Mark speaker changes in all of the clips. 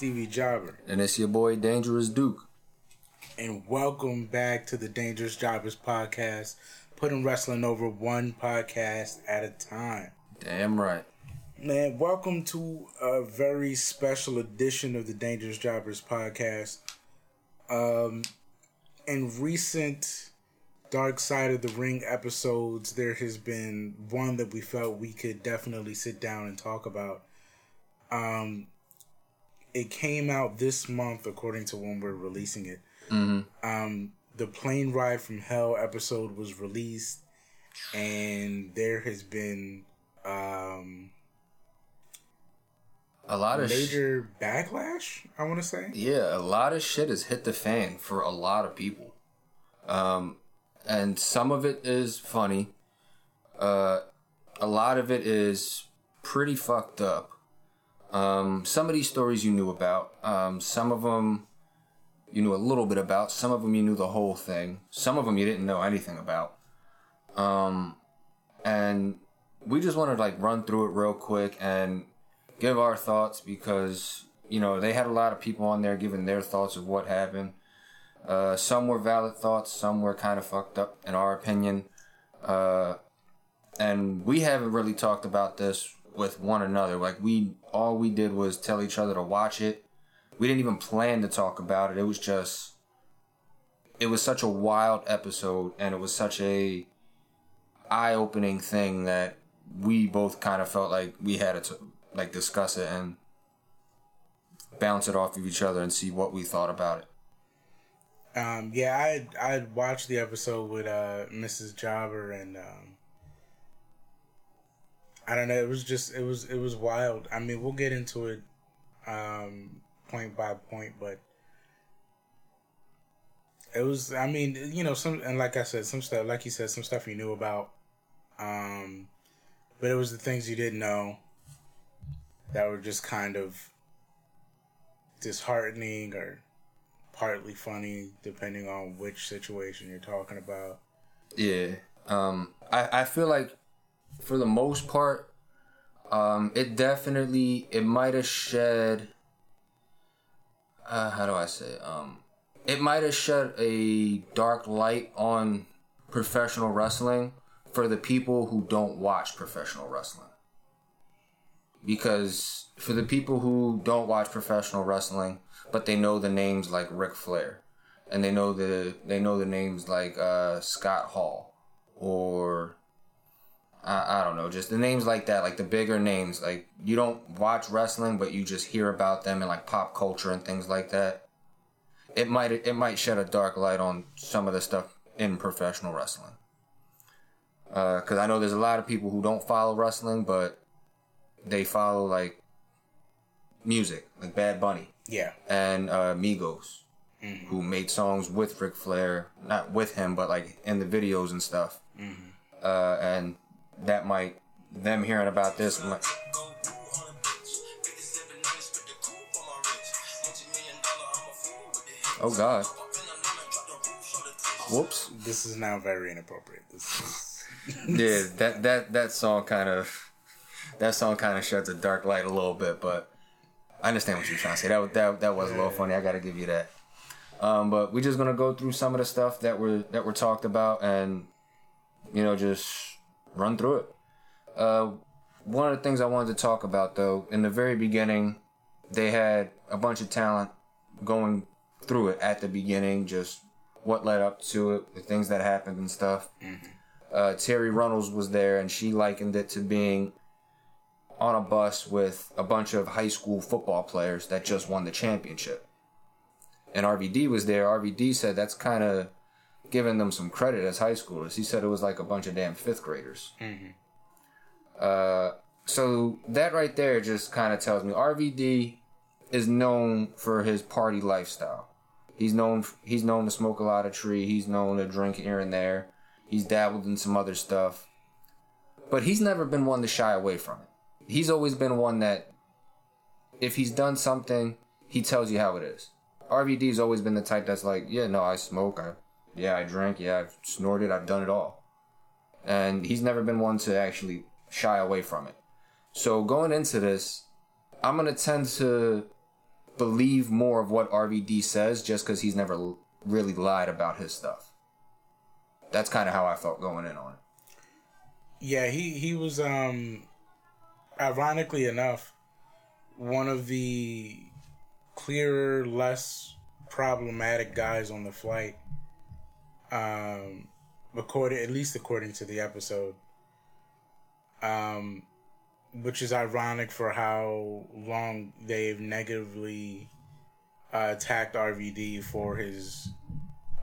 Speaker 1: Stevie Jobber.
Speaker 2: And it's your boy, Dangerous Duke.
Speaker 1: And welcome back to the Dangerous Jobbers podcast, putting wrestling over one podcast at a time.
Speaker 2: Damn right.
Speaker 1: Man, welcome to a very special edition of the Dangerous Jobbers podcast. Um, in recent Dark Side of the Ring episodes, there has been one that we felt we could definitely sit down and talk about. Um, it came out this month, according to when we're releasing it.
Speaker 2: Mm-hmm.
Speaker 1: Um, the Plane Ride from Hell episode was released, and there has been um,
Speaker 2: A lot of sh-
Speaker 1: major backlash. I want to say.
Speaker 2: yeah, a lot of shit has hit the fan for a lot of people. Um, and some of it is funny. Uh, a lot of it is pretty fucked up. Um, some of these stories you knew about. Um, some of them you knew a little bit about. Some of them you knew the whole thing. Some of them you didn't know anything about. Um, and we just wanted to like run through it real quick and give our thoughts because you know they had a lot of people on there giving their thoughts of what happened. Uh, some were valid thoughts, some were kind of fucked up in our opinion. Uh, and we haven't really talked about this with one another. Like we, all we did was tell each other to watch it. We didn't even plan to talk about it. It was just, it was such a wild episode, and it was such a eye-opening thing that we both kind of felt like we had to like discuss it and bounce it off of each other and see what we thought about it.
Speaker 1: Um, yeah, I I watched the episode with uh, Mrs. Jobber, and um, I don't know. It was just it was it was wild. I mean, we'll get into it um, point by point, but it was. I mean, you know, some and like I said, some stuff, like you said, some stuff you knew about, um, but it was the things you didn't know that were just kind of disheartening or partly funny, depending on which situation you're talking about.
Speaker 2: Yeah. Um, I, I feel like for the most part, um, it definitely it might have shed uh, how do I say um it might have shed a dark light on professional wrestling for the people who don't watch professional wrestling. Because for the people who don't watch professional wrestling, but they know the names like Ric Flair, and they know the they know the names like uh, Scott Hall, or I, I don't know, just the names like that, like the bigger names. Like you don't watch wrestling, but you just hear about them in like pop culture and things like that. It might it might shed a dark light on some of the stuff in professional wrestling. Because I know there's a lot of people who don't follow wrestling, but they follow like music, like Bad Bunny
Speaker 1: Yeah.
Speaker 2: and uh, Migos, who made songs with Ric Flair, not with him, but like in the videos and stuff. Uh, and that might them hearing about this might, oh god. Whoops.
Speaker 1: This is now very inappropriate. Is,
Speaker 2: yeah that that that song kind of that song kind of sheds a dark light a little bit but i understand what you're trying to say. That was- that, that was a little funny. I gotta give you that. Um, but we're just gonna go through some of the stuff that were that were talked about and you know just run through it uh, one of the things i wanted to talk about though in the very beginning they had a bunch of talent going through it at the beginning just what led up to it the things that happened and stuff uh, Terri Runnels was there, and she likened it to being on a bus with a bunch of high school football players that just won the championship. And RVD was there. RVD said that's kind of giving them some credit as high schoolers. He said it was like a bunch of damn fifth graders. Uh, so that right there just kind of tells me RVD is known for his party lifestyle. He's known he's known to smoke a lot of tree. He's known to drink here and there. He's dabbled in some other stuff. But he's never been one to shy away from it. He's always been one that if he's done something, he tells you how it is. RVD's always been the type that's like, yeah, no, I smoke, I yeah, I drink, yeah, I've snorted, I've done it all. And he's never been one to actually shy away from it. So going into this, I'm gonna tend to believe more of what RVD says just because he's never really lied about his stuff. That's kind of how I felt going in on it.
Speaker 1: Yeah, he he was um ironically enough one of the clearer, less problematic guys on the flight. Um according at least according to the episode. Um which is ironic for how long they've negatively uh, attacked RVD for his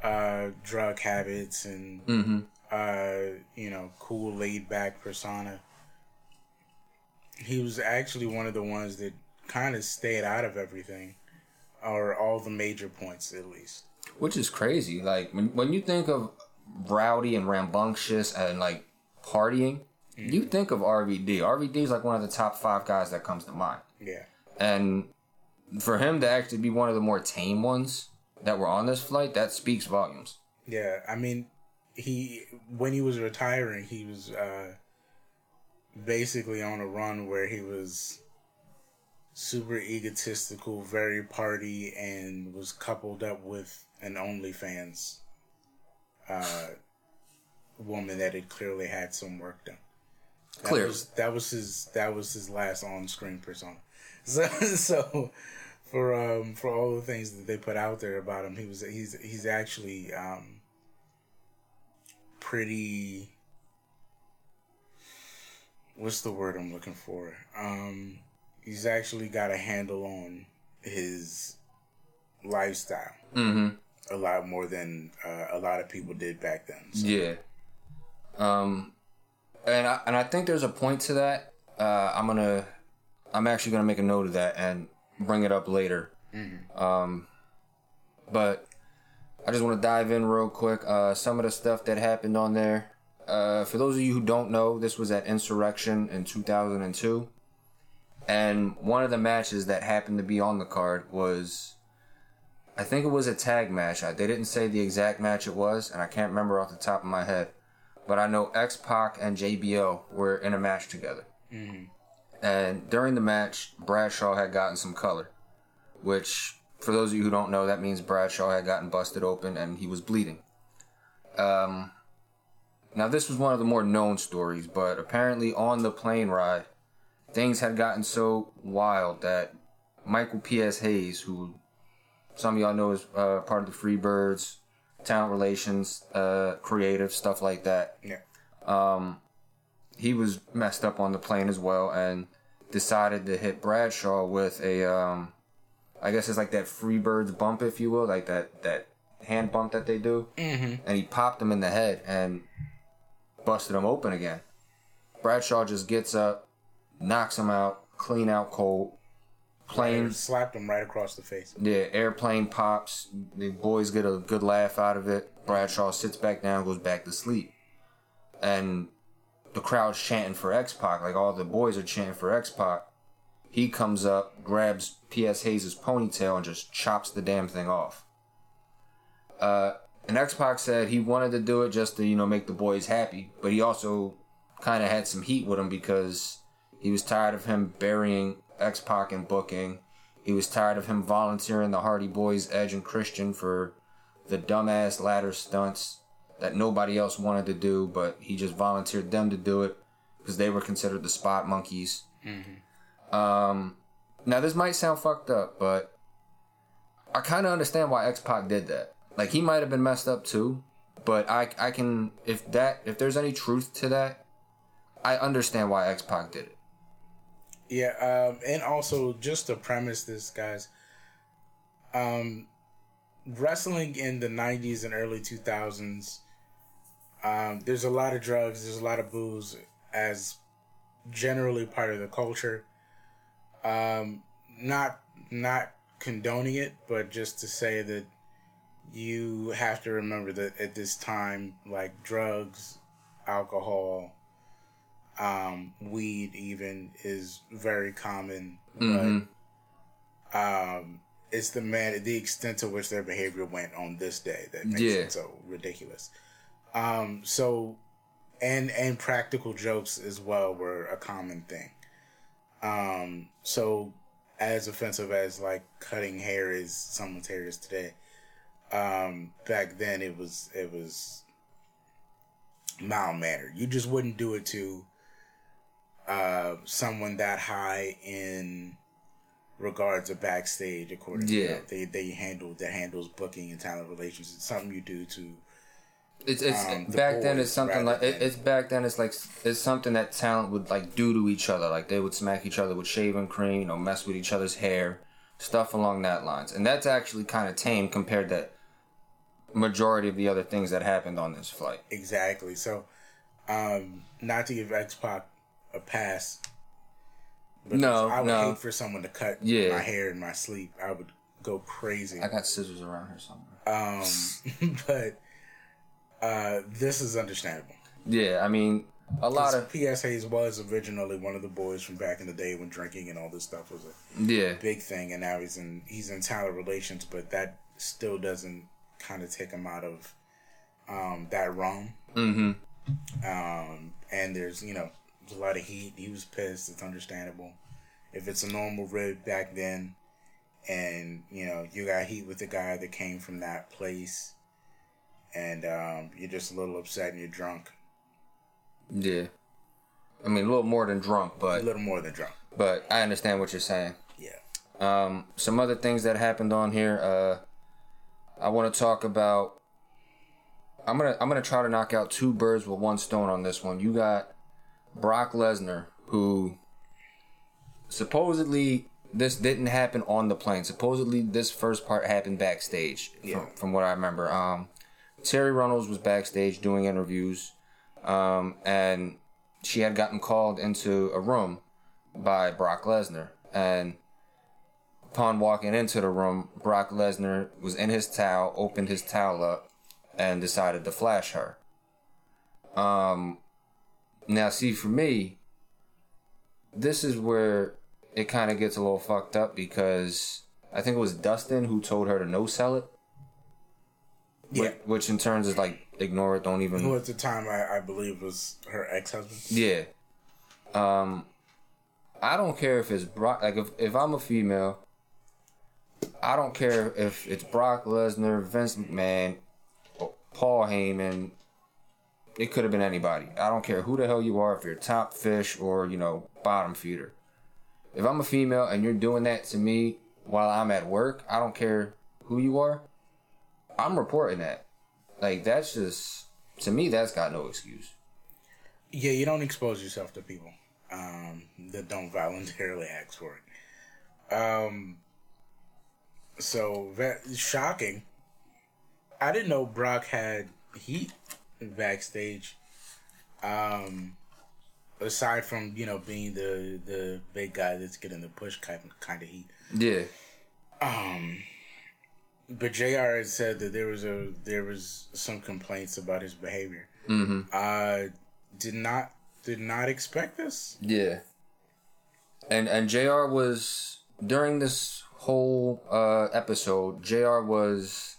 Speaker 1: uh, drug habits and
Speaker 2: Mm-hmm.
Speaker 1: uh, you know, cool, laid back persona. He was actually one of the ones that kind of stayed out of everything, or all the major points at least.
Speaker 2: Which is crazy. Like when when you think of rowdy and rambunctious and like partying, you think of RVD. RVD is like one of the top five guys that comes to mind.
Speaker 1: Yeah,
Speaker 2: And for him to actually be one of the more tame ones that were on this flight, that speaks volumes.
Speaker 1: yeah. I mean, he when he was retiring, he was uh, basically on a run where he was super egotistical, very party, and was coupled up with an OnlyFans uh, woman that had clearly had some work done. That
Speaker 2: Clearly.
Speaker 1: was, that was his that was his last on screen persona. So so for um for all the things that they put out there about him, he was he's he's actually um pretty what's the word I'm looking for? Um he's actually got a handle on his lifestyle
Speaker 2: Mm-hmm.
Speaker 1: a lot more than uh, a lot of people did back then. So,
Speaker 2: Yeah. Um, and I and I think there's a point to that. Uh, I'm gonna, I'm actually gonna make a note of that and bring it up later. Um, but I just want to dive in real quick. Uh, some of the stuff that happened on there. Uh, for those of you who don't know, this was at Insurrextion in 2002, and one of the matches that happened to be on the card was I think it was a tag match. I, they didn't say the exact match it was, and I can't remember off the top of my head. But I know X Pac and JBL were in a match together. And during the match, Bradshaw had gotten some color, which, for those of you who don't know, that means Bradshaw had gotten busted open and he was bleeding. Um, now, this was one of the more known stories, but apparently on the plane ride, things had gotten so wild that Michael P.S. Hayes, who some of y'all know is uh, part of the Freebirds, talent relations, uh, creative stuff like that.
Speaker 1: yeah.
Speaker 2: Um, he was messed up on the plane as well and decided to hit Bradshaw with a, um, I guess it's like that Freebirds bump, if you will, like that that hand bump that they do. Mm-hmm. And he popped him in the head and busted him open again. Bradshaw just gets up, knocks him out, clean out cold. Plane
Speaker 1: slapped him right across the face.
Speaker 2: yeah, airplane pops. The boys get a good laugh out of it. Bradshaw sits back down, goes back to sleep. And the crowd's chanting for X Pac. Like all the boys are chanting for X Pac. He comes up, grabs P.S. Hayes's ponytail, and just chops the damn thing off. Uh, and X Pac said he wanted to do it just to, you know, make the boys happy. But he also kind of had some heat with him because he was tired of him burying X Pac in booking. He was tired of him volunteering the Hardy Boys, Edge and Christian for the dumbass ladder stunts that nobody else wanted to do, but he just volunteered them to do it because they were considered the spot monkeys. Um, now this might sound fucked up, but I kind of understand why X Pac did that. Like he might have been messed up too, but I I can if that if there's any truth to that, I understand why X Pac did it.
Speaker 1: Yeah, um, and also just to premise this, guys, um, wrestling in the '90s and early 2000s, um, there's a lot of drugs, there's a lot of booze as generally part of the culture. Um, not not condoning it, but just to say that you have to remember that at this time, like drugs, alcohol, um, weed even is very common,
Speaker 2: Mhm.
Speaker 1: but um, it's the man the extent to which their behavior went on this day that makes
Speaker 2: Yeah.
Speaker 1: it so ridiculous. Um, so and and practical jokes as well were a common thing. Um, so as offensive as like cutting hair is someone's hair is today, um, back then it was it was mild mannered. You just wouldn't do it to uh, someone that high in regards of backstage. According
Speaker 2: Yeah.
Speaker 1: to them. they they handle that handles booking and talent relations. It's something you do to
Speaker 2: It's it's
Speaker 1: um, the
Speaker 2: back then. It's something like it, it's back then. It's like it's something that talent would like do to each other. Like they would smack each other with shaving cream, you know, mess with each other's hair, stuff along that lines. And that's actually kind of tame compared to majority of the other things that happened on this flight.
Speaker 1: Exactly. So, um, not to give X Pac a pass. because
Speaker 2: No,
Speaker 1: I would
Speaker 2: no.
Speaker 1: hate for someone to cut
Speaker 2: Yeah.
Speaker 1: my hair in my sleep. I would go crazy.
Speaker 2: I got scissors around here somewhere.
Speaker 1: Um, but uh, this is understandable.
Speaker 2: Yeah, I mean, a lot of
Speaker 1: P.S. Hayes was originally one of the boys from back in the day when drinking and all this stuff was a
Speaker 2: yeah,
Speaker 1: big thing, and now he's in he's in talent relations, but that still doesn't kind of take him out of um, that realm.
Speaker 2: mm-hmm.
Speaker 1: Um, and there's, you know, a lot of heat. He was pissed. It's understandable. If it's a normal rib back then, and, you know, you got heat with the guy that came from that place, and um, you're just a little upset and you're drunk.
Speaker 2: Yeah, I mean, a little more than drunk, but A
Speaker 1: little more than drunk.
Speaker 2: but I understand what you're saying.
Speaker 1: Yeah.
Speaker 2: Um, some other things that happened on here. Uh, I want to talk about. I'm gonna I'm gonna try to knock out two birds with one stone on this one. You got Brock Lesnar, who supposedly this didn't happen on the plane. Supposedly this first part happened backstage.
Speaker 1: Yeah.
Speaker 2: From, from what I remember, um, Terri Runnels was backstage doing interviews, um, and she had gotten called into a room by Brock Lesnar, and upon walking into the room, Brock Lesnar was in his towel, opened his towel up, and decided to flash her. Um, now see for me, this is where it kind of gets a little fucked up because I think it was Dustin who told her to no sell it.
Speaker 1: Yeah.
Speaker 2: Which, which in turns is like ignore it, don't even
Speaker 1: Who at the time I, I believe was her ex husband.
Speaker 2: Yeah. Um, I don't care if it's Brock. Like if if I'm a female, I don't care if it's Brock Lesnar, Vince McMahon, Paul Heyman. It could have been anybody. I don't care who the hell you are. If you're top fish or you know bottom feeder. If I'm a female and you're doing that to me while I'm at work, I don't care who you are. I'm reporting that. Like that's just to me. That's got no excuse.
Speaker 1: Yeah, you don't expose yourself to people um, that don't voluntarily ask for it. Um, so that shocking. I didn't know Brock had heat backstage. Um, aside from you know being the the big guy that's getting the push kind kind of heat.
Speaker 2: Yeah.
Speaker 1: Um, but Jr. had said that there was a there was some complaints about his behavior.
Speaker 2: Mm-hmm.
Speaker 1: Uh, did not did not expect this.
Speaker 2: Yeah. And and JR was during this whole uh episode, JR was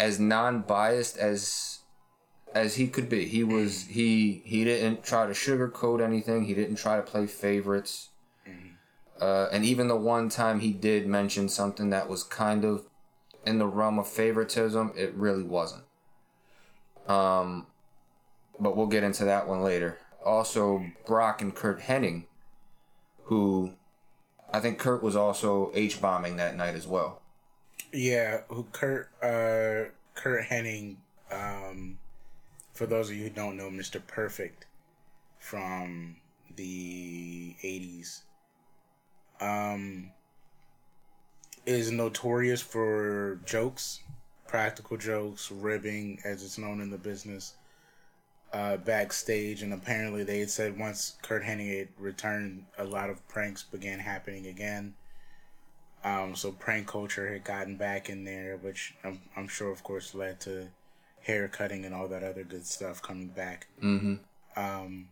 Speaker 2: as non-biased as as he could be. He was he he didn't try to sugarcoat anything. He didn't try to play favorites. Uh, and even the one time he did mention something that was kind of in the realm of favoritism, it really wasn't. Um, but we'll get into that one later. Also, Brock and Curt Hennig, who I think Curt was also H bombing that night as well.
Speaker 1: Yeah, who Curt uh Curt Hennig um for those of you who don't know Mr. Perfect from the 80s um is notorious for jokes, practical jokes, ribbing as it's known in the business. Uh, backstage, and apparently they had said once Curt Hennig returned, a lot of pranks began happening again. Um, so prank culture had gotten back in there, which I'm, I'm sure, of course, led to hair cutting and all that other good stuff coming back.
Speaker 2: Mm-hmm.
Speaker 1: Um,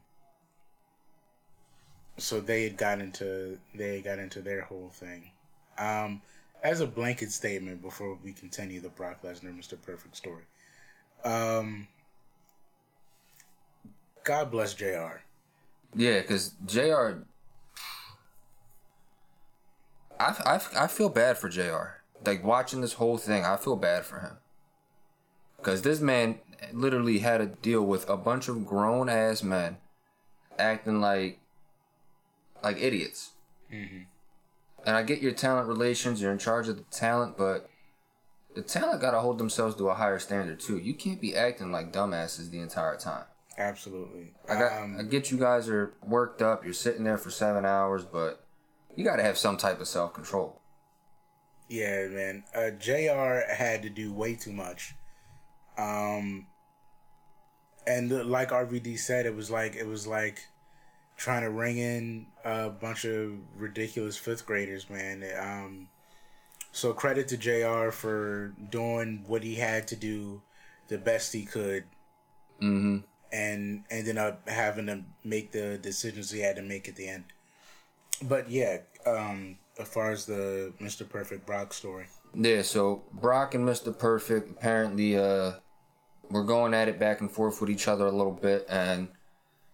Speaker 1: so they had got into they got into their whole thing. Um, as a blanket statement, before we continue the Brock Lesnar Mr. Perfect story, um, God bless Jr.
Speaker 2: Yeah, because Jr. I, I, I feel bad for Jr. Like watching this whole thing, I feel bad for him. Because this man literally had to deal with a bunch of grown ass men acting like like idiots. Mm-hmm. And I get your talent relations, you're in charge of the talent, but the talent got to hold themselves to a higher standard too. You can't be acting like dumbasses the entire time.
Speaker 1: Absolutely.
Speaker 2: I got. Um, I get you guys are worked up. You're sitting there for seven hours, but you got to have some type of self control.
Speaker 1: Yeah, man. Uh, Jr. had to do way too much. Um, and like RVD said, it was like it was like trying to ring in a bunch of ridiculous fifth graders, man. Um, so credit to Jr. for doing what he had to do, the best he could.
Speaker 2: Mm-hmm
Speaker 1: and ended up having to make the decisions he had to make at the end. But yeah, um, as far as the Mr. Perfect Brock story.
Speaker 2: Yeah, so Brock and Mr. Perfect apparently uh were going at it back and forth with each other a little bit and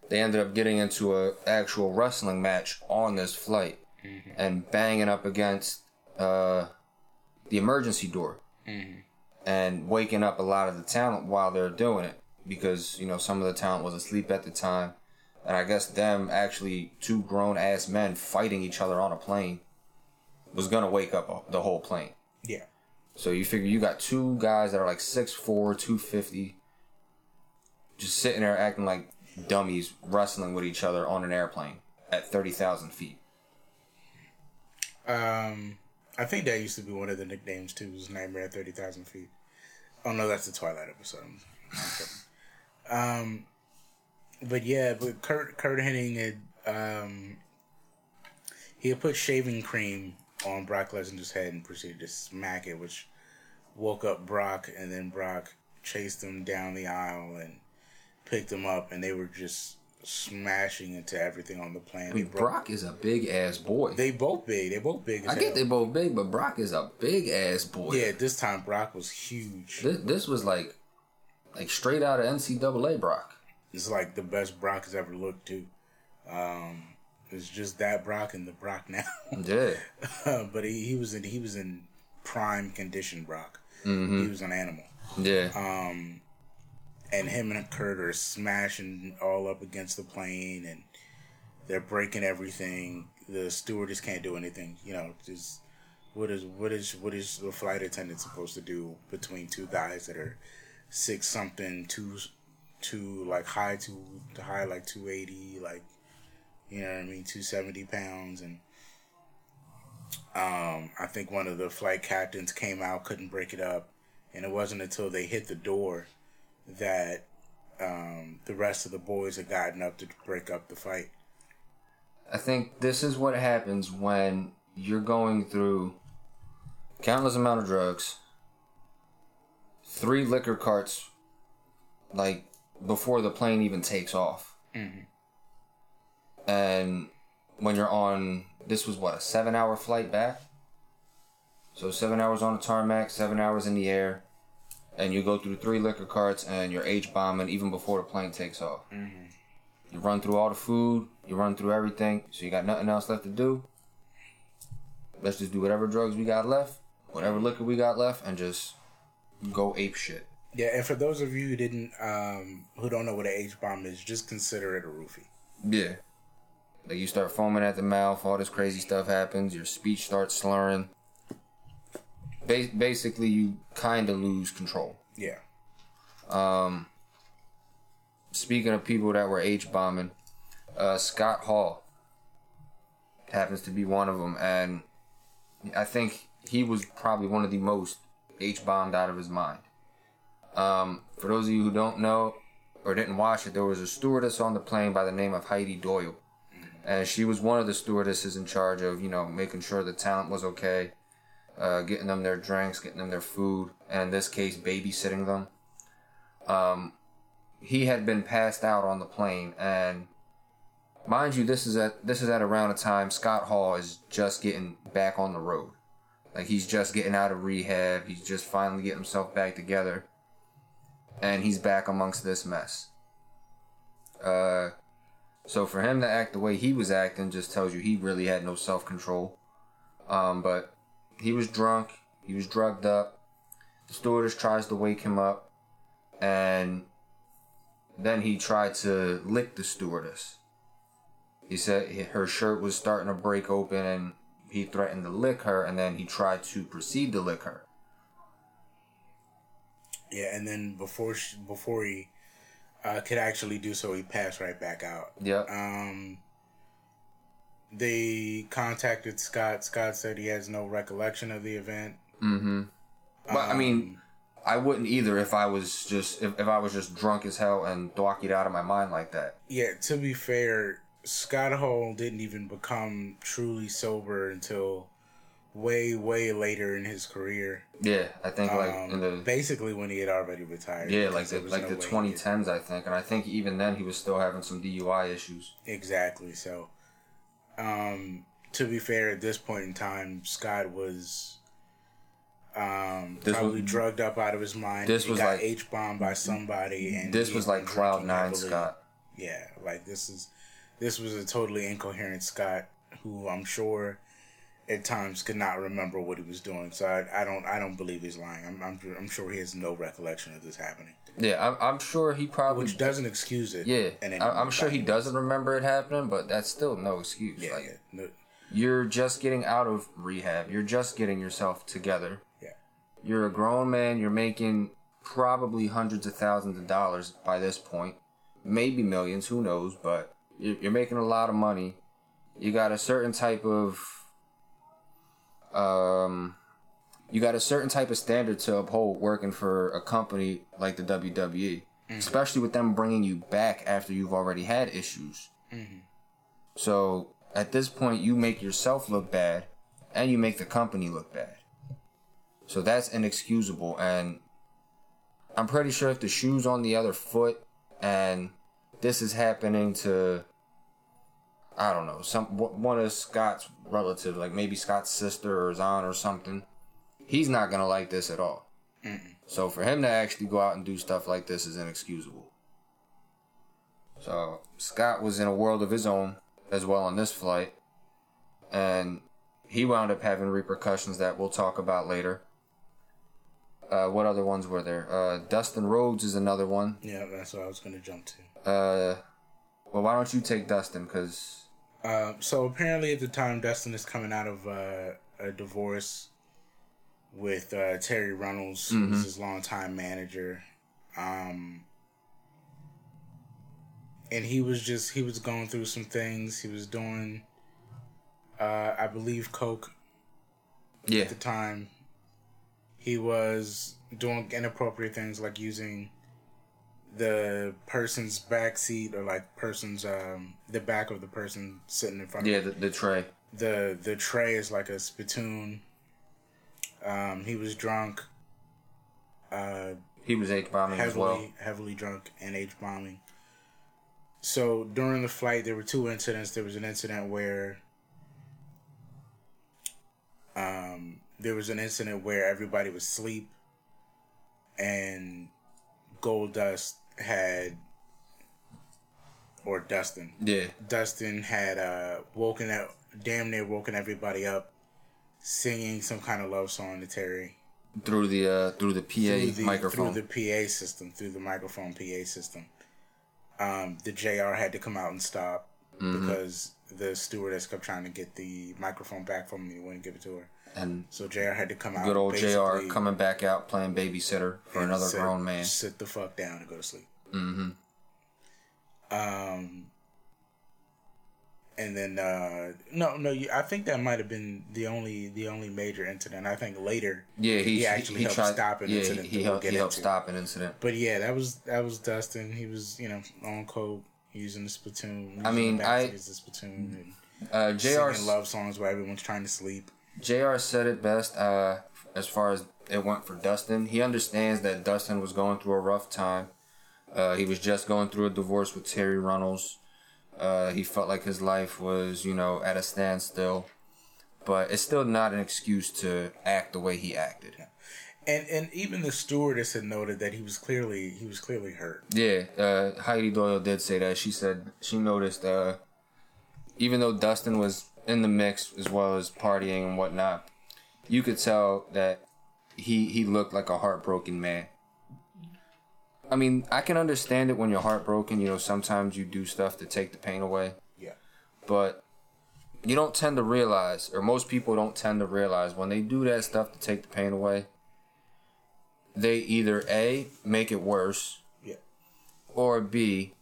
Speaker 2: they ended up getting into a actual wrestling match on this flight mm-hmm. and banging up against uh the emergency door mm-hmm. and waking up a lot of the talent while they're doing it because you know some of the talent was asleep at the time, and I guess them actually two grown ass men fighting each other on a plane was gonna wake up the whole plane.
Speaker 1: Yeah.
Speaker 2: So you figure you got two guys that are like 6'4", 250, just sitting there acting like dummies, wrestling with each other on an airplane at thirty thousand feet.
Speaker 1: Um, I think that used to be one of the nicknames too. Was Nightmare at thirty thousand feet. Oh no, that's the Twilight episode. Um, but yeah, but Curt Curt Hennig had um, he had put shaving cream on Brock Lesnar's head and proceeded to smack it, which woke up Brock, and then Brock chased him down the aisle and picked him up, and they were just smashing into everything on the planet.
Speaker 2: I mean, Brock is a big ass boy.
Speaker 1: They both big. They both big.
Speaker 2: I get they both big, but Brock is a big ass boy.
Speaker 1: Yeah, this time Brock was huge.
Speaker 2: This, this was like like straight out of NCAA Brock.
Speaker 1: It's like the best Brock has ever looked to. Um, it's just that Brock and the Brock now.
Speaker 2: yeah.
Speaker 1: but he, he was in he was in prime condition Brock. Mm-hmm. He was an animal.
Speaker 2: Yeah.
Speaker 1: Um, and him and Curt are smashing all up against the plane, and they're breaking everything. The stewardess can't do anything. You know, just what is what is what is the flight attendant supposed to do between two guys that are six something, two, two like high to high like two eighty, like you know what I mean, two seventy pounds, and um, I think one of the flight captains came out, couldn't break it up, and it wasn't until they hit the door that um, the rest of the boys had gotten up to break up the fight.
Speaker 2: I think this is what happens when you're going through countless amount of drugs three liquor carts, like before the plane even takes off. Mm-hmm. And when you're on, this was what a seven-hour flight back. So seven hours on the tarmac, seven hours in the air, and you go through three liquor carts and you're H bombing even before the plane takes off. Mm-hmm. You run through all the food, you run through everything, so you got nothing else left to do. Let's just do whatever drugs we got left, whatever liquor we got left, and just go ape shit.
Speaker 1: Yeah, and for those of you who didn't, um, who don't know what an H bomb is, just consider it a roofie.
Speaker 2: Yeah, like you start foaming at the mouth, all this crazy stuff happens. Your speech starts slurring. Ba- basically, you kind of lose control.
Speaker 1: Yeah.
Speaker 2: Um. Speaking of people that were H bombing, uh, Scott Hall happens to be one of them, and I think he was probably one of the most H bombed out of his mind. Um, for those of you who don't know or didn't watch it, there was a stewardess on the plane by the name of Heidi Doyle. And she was one of the stewardesses in charge of, you know, making sure the talent was okay, uh, getting them their drinks, getting them their food, and in this case, babysitting them. Um, he had been passed out on the plane, and mind you, this is at this is at around a time Scott Hall is just getting back on the road. Like he's just getting out of rehab. He's just finally getting himself back together. And he's back amongst this mess. Uh, So for him to act the way he was acting just tells you he really had no self control. Um, but he was drunk. He was drugged up. The stewardess tries to wake him up, and then he tried to lick the stewardess. He said her shirt was starting to break open, and he threatened to lick her, and then he tried to proceed to lick her.
Speaker 1: Yeah, and then before she, before he uh, could actually do so, he passed right back out.
Speaker 2: Yep.
Speaker 1: Um, they contacted Scott. Scott said he has no recollection of the event.
Speaker 2: Mm-hmm. But I mean, I wouldn't either if I was just if, if I was just drunk as hell and thwackied out of my mind like that.
Speaker 1: Yeah, to be fair, Scott Hall didn't even become truly sober until way, way later in his career.
Speaker 2: Yeah, I think like
Speaker 1: Um,
Speaker 2: in the
Speaker 1: basically when he had already retired.
Speaker 2: yeah like the like
Speaker 1: no
Speaker 2: the
Speaker 1: way he
Speaker 2: twenty
Speaker 1: could-
Speaker 2: tens I think, and I think even then he was still having some DUI issues.
Speaker 1: Exactly. So, um, to be fair, at this point in time, Scott was um,
Speaker 2: This
Speaker 1: probably
Speaker 2: was-
Speaker 1: drugged up out of his mind.
Speaker 2: this
Speaker 1: he
Speaker 2: was
Speaker 1: got
Speaker 2: like-
Speaker 1: H bombed by somebody, and
Speaker 2: This was like Cloud Nine
Speaker 1: heavily.
Speaker 2: Scott.
Speaker 1: Yeah, like this is this was a totally incoherent Scott who I'm sure at times could not remember what he was doing. So I, I don't I don't believe he's lying. I'm, I'm I'm sure he has no recollection of this happening,
Speaker 2: Yeah, I'm, I'm sure he probably
Speaker 1: which doesn't excuse it.
Speaker 2: yeah.
Speaker 1: any
Speaker 2: I, I'm sure he doesn't remember it happening, but that's still no excuse.
Speaker 1: Yeah,
Speaker 2: like
Speaker 1: yeah. No,
Speaker 2: you're just getting out of rehab. You're just getting yourself together.
Speaker 1: yeah.
Speaker 2: You're a grown man. You're making probably hundreds of thousands of dollars by this point, maybe millions. Who knows? But you're making a lot of money. You got a certain type of um, you got a certain type of standard to uphold working for a company like the WWE, especially with them bringing you back after you've already had issues. So at this point, you make yourself look bad, and you make the company look bad. So that's inexcusable, and I'm pretty sure if the shoe's on the other foot, and this is happening to, I don't know, some one of Scott's relatives, like maybe Scott's sister or his aunt or something, he's not gonna like this at all. So for him to actually go out and do stuff like this is inexcusable. So Scott was in a world of his own as well on this flight, and he wound up having repercussions that we'll talk about later. Uh, what other ones were there? Uh, Dustin Rhodes is another one.
Speaker 1: Yeah, that's what I was going to jump to.
Speaker 2: Uh, well, why don't you take Dustin? Because
Speaker 1: Uh, so apparently, at the time, Dustin is coming out of uh, a divorce with uh, Terri Reynolds, who was his longtime manager. Um, and he was just he was going through some things. He was doing, uh, I believe, coke
Speaker 2: yeah,
Speaker 1: at the time. He was doing inappropriate things like using the person's back seat or like person's um the back of the person sitting in front
Speaker 2: yeah,
Speaker 1: of
Speaker 2: the, the tray.
Speaker 1: the the tray is like a spittoon. Um, he was drunk, uh,
Speaker 2: He was H bombing as well.
Speaker 1: heavily drunk and H bombing. So during the flight, there were two incidents. There was an incident where, um, there was an incident where everybody was asleep, and Goldust had, or Dustin,
Speaker 2: Yeah,
Speaker 1: Dustin had uh, woken up, damn near woken everybody up, singing some kind of love song to Terri
Speaker 2: through the uh, through the PA
Speaker 1: through the,
Speaker 2: microphone.
Speaker 1: through the PA system, through the microphone PA system. Um, the JR had to come out and stop
Speaker 2: Mm-hmm.
Speaker 1: because the stewardess kept trying to get the microphone back from me, wouldn't give it to her.
Speaker 2: And
Speaker 1: So JR had to come out.
Speaker 2: good old Jr. coming back out playing babysitter for another
Speaker 1: sit-
Speaker 2: grown man.
Speaker 1: Sit the fuck down and go to sleep.
Speaker 2: Mm-hmm.
Speaker 1: Um, and then uh, no, no, you, I think that might have been the only the only major incident. I think later,
Speaker 2: Yeah, he,
Speaker 1: He actually helped
Speaker 2: tried,
Speaker 1: stop an
Speaker 2: yeah,
Speaker 1: incident
Speaker 2: He
Speaker 1: we'll
Speaker 2: helped, he helped stop an incident.
Speaker 1: but yeah, that was that was Dustin. He was you know on coke using the spittoon.
Speaker 2: I mean,
Speaker 1: the
Speaker 2: I-
Speaker 1: the spittoon
Speaker 2: Uh,
Speaker 1: and
Speaker 2: Jr.
Speaker 1: singing love songs while everyone's trying to sleep.
Speaker 2: Jr. said it best. Uh, as far as it went for Dustin, he understands that Dustin was going through a rough time. Uh, he was just going through a divorce with Terri Reynolds. Uh, he felt like his life was, you know, at a standstill. But it's still not an excuse to act the way he acted.
Speaker 1: And and even the stewardess had noted that he was clearly he was clearly hurt.
Speaker 2: Yeah, uh, Heidi Doyle did say that. She said she noticed, uh, even though Dustin was in the mix as well as partying and whatnot, you could tell that he he looked like a heartbroken man. I mean, I can understand it when you're heartbroken. You know, sometimes you do stuff to take the pain away.
Speaker 1: Yeah.
Speaker 2: But you don't tend to realize, or most people don't tend to realize, when they do that stuff to take the pain away, they either A, make it worse,
Speaker 1: Yeah.
Speaker 2: or B,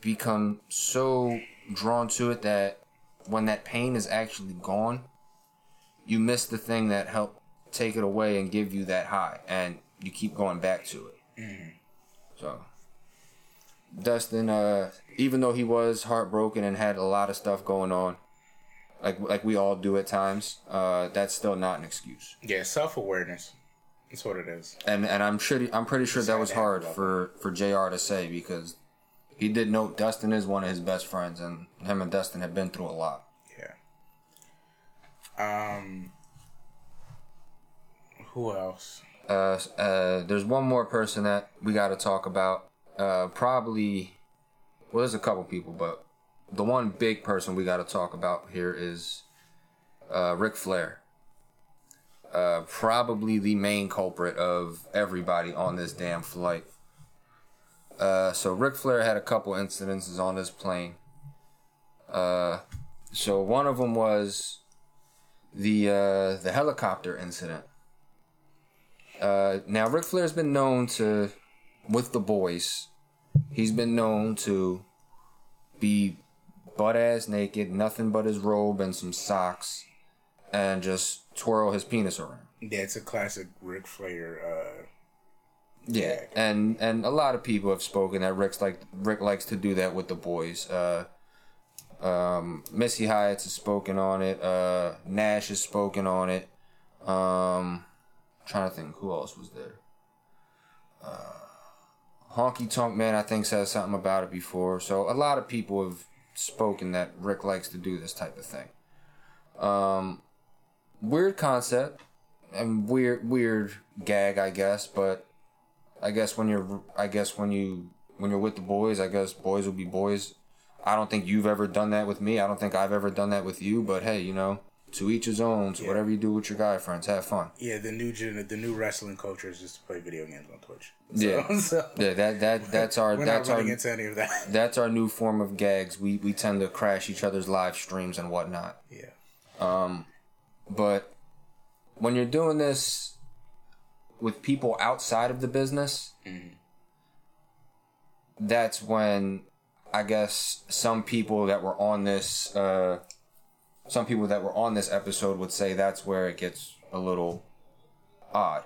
Speaker 2: become so drawn to it that when that pain is actually gone, you miss the thing that helped take it away and give you that high, and you keep going back to it. So, Dustin, uh, even though he was heartbroken and had a lot of stuff going on, like like we all do at times, uh, that's still not an excuse.
Speaker 1: Yeah, self awareness. That's what it is.
Speaker 2: And and I'm sure I'm pretty sure that was hard for for Jr. to say because he did note Dustin is one of his best friends, and him and Dustin have been through a lot.
Speaker 1: Yeah. Um. Who else?
Speaker 2: Uh, uh, there's one more person that we got to talk about. Uh, probably, well, there's a couple people, but the one big person we got to talk about here is uh, Ric Flair. Uh, probably the main culprit of everybody on this damn flight. Uh, so Ric Flair had a couple incidences on this plane. Uh, so one of them was the uh, the helicopter incident. Uh, now Ric Flair's been known to, with the boys, he's been known to be butt ass naked, nothing but his robe and some socks, and just twirl his penis around.
Speaker 1: Yeah, it's a classic Ric Flair.
Speaker 2: Yeah, and and a lot of people have spoken that Ric's like Ric likes to do that with the boys. Uh, um, Missy Hyatt has spoken on it. Uh, Nash has spoken on it. Um, trying to think who else was there. Uh, Honky Tonk Man, I think, said something about it before. So a lot of people have spoken that Ric likes to do this type of thing. Um, weird concept and weird weird gag, I guess, but I guess when you're I guess when you when you're with the boys, I guess boys will be boys. I don't think you've ever done that with me. I don't think I've ever done that with you, but hey, you know, to each his own. So whatever you do with your guy friends, have fun.
Speaker 1: yeah, the new gen, the new wrestling culture is just to play video games on Twitch. So,
Speaker 2: Yeah.
Speaker 1: so
Speaker 2: Yeah, that that that's our
Speaker 1: we're
Speaker 2: that's
Speaker 1: not
Speaker 2: our
Speaker 1: into any of that.
Speaker 2: that's our new form of gags. We we tend to crash each other's live streams and whatnot.
Speaker 1: Yeah.
Speaker 2: Um, But when you're doing this with people outside of the business, that's when I guess some people that were on this, uh, some people that were on this episode would say that's where it gets a little odd.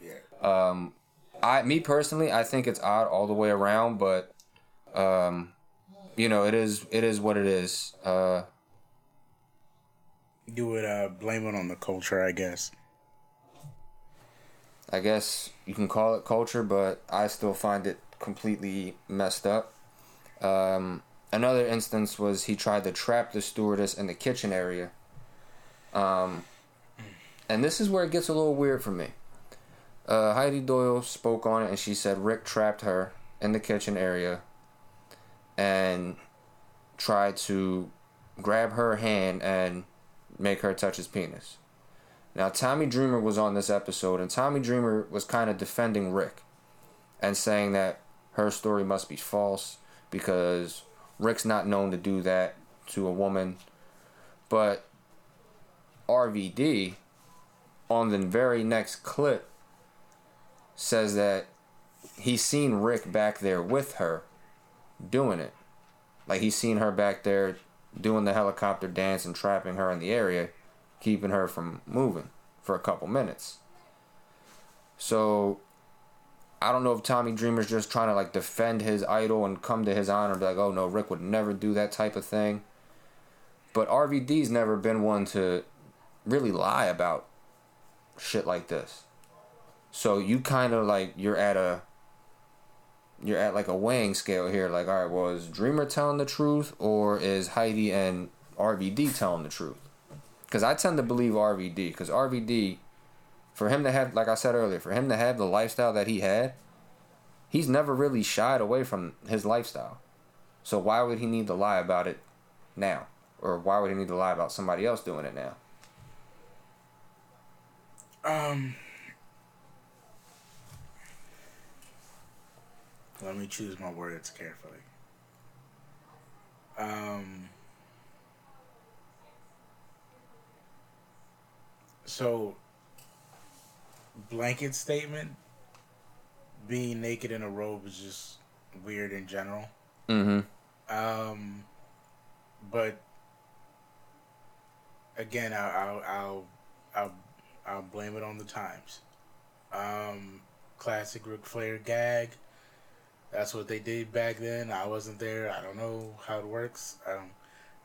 Speaker 1: Yeah.
Speaker 2: I, me personally, I think it's odd all the way around, but, um, you know, it is, it is what it is. Uh,
Speaker 1: You would uh, blame it on the culture, I guess.
Speaker 2: I guess you can call it culture, but I still find it completely messed up. Um, another instance was he tried to trap the stewardess in the kitchen area. Um, and this is where it gets a little weird for me. Uh, Heidi Doyle spoke on it and she said Ric trapped her in the kitchen area and tried to grab her hand and make her touch his penis. Now, Tommy Dreamer was on this episode, and Tommy Dreamer was kind of defending Ric and saying that her story must be false because Ric's not known to do that to a woman. But RVD, on the very next clip, says that he's seen Ric back there with her doing it. Like, he's seen her back there doing the helicopter dance and trapping her in the area keeping her from moving for a couple minutes. So I don't know if Tommy Dreamer's just trying to like defend his idol and come to his honor, like, oh no, Ric would never do that type of thing. But RVD's never been one to really lie about shit like this. So you kind of like you're at a you're at like a weighing scale here. Like, all right, well, is Dreamer telling the truth or is Heidi and RVD telling the truth? Because I tend to believe RVD. Because RVD, For him to have, like I said earlier, for him to have the lifestyle that he had, he's never really shied away from his lifestyle. So why would he need to lie about it now? Or why would he need to lie about somebody else doing it now?
Speaker 1: Um, let me choose my words carefully. Um, so, blanket statement being naked in a robe is just weird in general.
Speaker 2: Mm-hmm.
Speaker 1: Um, but again, I'll, I'll, I'll, I'll, I'll blame it on the times. Um, classic Ric Flair gag. That's what they did back then. I wasn't there. I don't know how it works. I don't,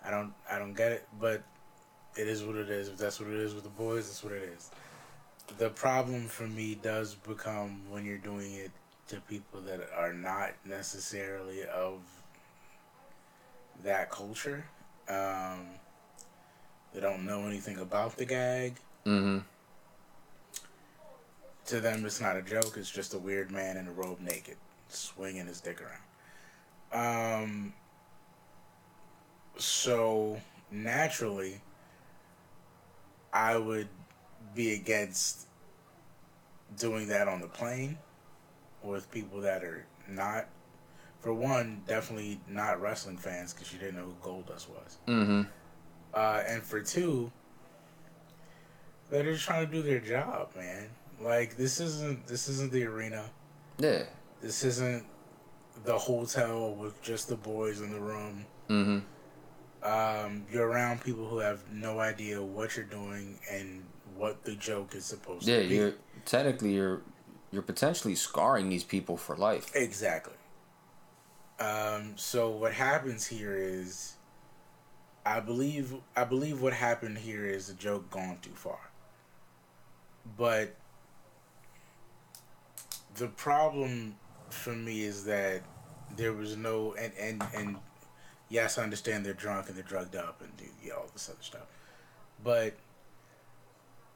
Speaker 1: I don't, I don't get it. But it is what it is. If that's what it is with the boys, that's what it is. The problem for me does become when you're doing it to people that are not necessarily of that culture. Um, they don't know anything about the gag.
Speaker 2: Mm-hmm.
Speaker 1: To them, it's not a joke. It's just a weird man in a robe, naked, swinging his dick around. Um. So naturally, I would be against doing that on the plane with people that are not, for one, definitely not wrestling fans because you didn't know who Goldust was.
Speaker 2: Mm-hmm.
Speaker 1: Uh, and for two, they're just trying to do their job, man. Like this isn't this isn't the arena.
Speaker 2: Yeah.
Speaker 1: This isn't the hotel with just the boys in the room.
Speaker 2: Mm-hmm.
Speaker 1: Um, you're around people who have no idea what you're doing and what the joke is supposed
Speaker 2: Yeah,
Speaker 1: to be.
Speaker 2: you're technically you're you're potentially scarring these people for life.
Speaker 1: Exactly. Um, so what happens here is, I believe I believe what happened here is a joke gone too far. But the problem for me is that there was no and and and yes, I understand they're drunk and they're drugged up and do yeah, all this other stuff, but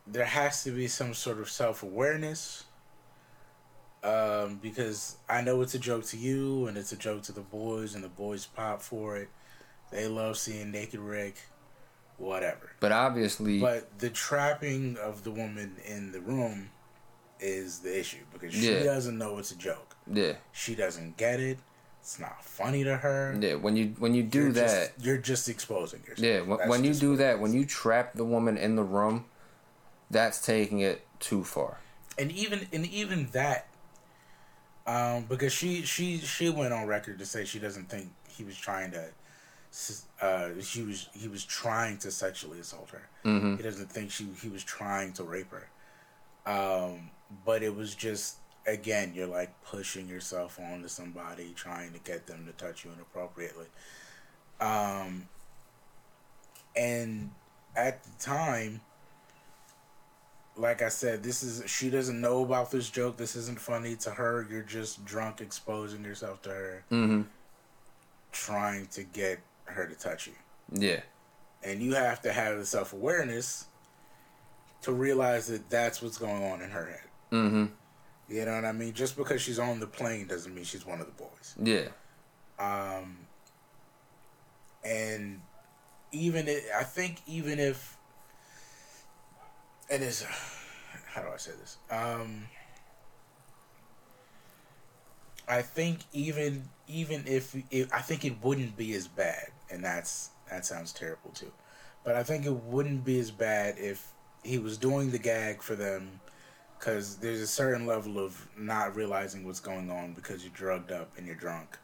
Speaker 1: there has to be some sort of self awareness um, because I know it's a joke to you and it's a joke to the boys, and the boys pop for it. They love seeing naked Ric, whatever.
Speaker 2: But obviously,
Speaker 1: But the trapping of the woman in the room is the issue because she
Speaker 2: Yeah.
Speaker 1: doesn't know it's a joke.
Speaker 2: yeah,
Speaker 1: She doesn't get it. It's not funny to her.
Speaker 2: yeah. When you when you do
Speaker 1: You're
Speaker 2: that,
Speaker 1: just, you're just exposing yourself.
Speaker 2: yeah. When, when you do that, when you trap the woman in the room, that's taking it too far.
Speaker 1: and even and even that um because she she she went on record to say she doesn't think he was trying to uh she was he was trying to sexually assault her
Speaker 2: Mm-hmm.
Speaker 1: he doesn't think she he was trying to rape her um but it was just again you're like pushing yourself onto somebody trying to get them to touch you inappropriately um and at the time like I said, this is she doesn't know about this joke. This isn't funny to her. You're just drunk, exposing yourself to her,
Speaker 2: Mm-hmm.
Speaker 1: trying to get her to touch you.
Speaker 2: Yeah,
Speaker 1: And you have to have the self awareness to realize that that's what's going on in her head.
Speaker 2: mm-hmm.
Speaker 1: You know what I mean? Just because she's on the plane doesn't mean she's one of the boys.
Speaker 2: Yeah,
Speaker 1: Um, and even it, I think even if and it is, how do I say this? Um, I think even even if it, I think it wouldn't be as bad, and that's that sounds terrible too, but I think it wouldn't be as bad if he was doing the gag for them. Because there's a certain level of not realizing what's going on because you're drugged up and you're drunk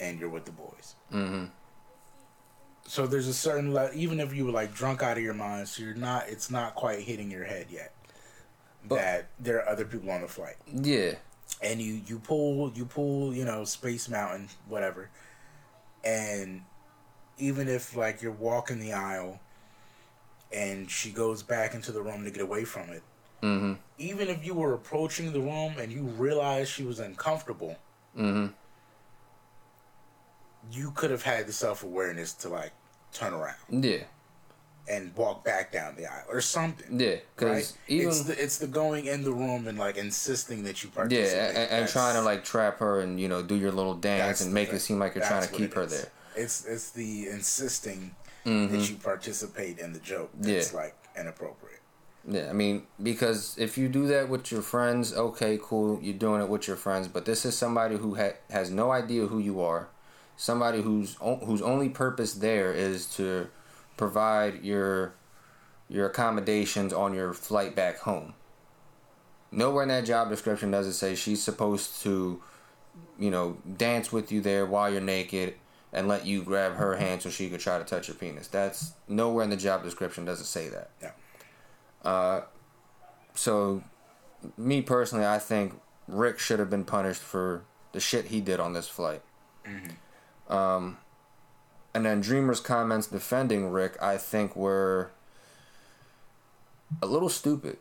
Speaker 1: and you're with the boys.
Speaker 2: mm-hmm.
Speaker 1: So there's a certain level, even if you were like drunk out of your mind, so you're not. It's not quite hitting your head yet
Speaker 2: But-
Speaker 1: that there are other people on the flight,
Speaker 2: yeah,
Speaker 1: and you you pull you pull you know Space Mountain whatever, and even if like you're walking the aisle, and she goes back into the room to get away from it,
Speaker 2: mm-hmm.
Speaker 1: even if you were approaching the room and you realized she was uncomfortable,
Speaker 2: Mm-hmm.
Speaker 1: you could have had the self awareness to like turn around.
Speaker 2: Yeah.
Speaker 1: and walk back down the aisle or something.
Speaker 2: Yeah, because
Speaker 1: right?
Speaker 2: even
Speaker 1: it's the it's the going in the room and like insisting that you participate.
Speaker 2: yeah, and, and trying to like trap her and you know do your little dance and make it seem like you're trying to keep her
Speaker 1: is.
Speaker 2: there.
Speaker 1: It's it's the insisting
Speaker 2: Mm-hmm.
Speaker 1: that you participate in the joke that's
Speaker 2: Yeah.
Speaker 1: like inappropriate.
Speaker 2: Yeah, I mean, because if you do that with your friends, okay, cool, you're doing it with your friends. But this is somebody who ha- has no idea who you are, somebody whose o- whose only purpose there is to provide your your accommodations on your flight back home. Nowhere in that job description does it say she's supposed to, you know, dance with you there while you're naked and let you grab her hand so she could try to touch your penis. That's nowhere in the job description does it say that.
Speaker 1: Yeah.
Speaker 2: So, me personally, I think Ric should have been punished for the shit he did on this flight. Um, and then Dreamer's comments defending Ric, I think, were a little stupid.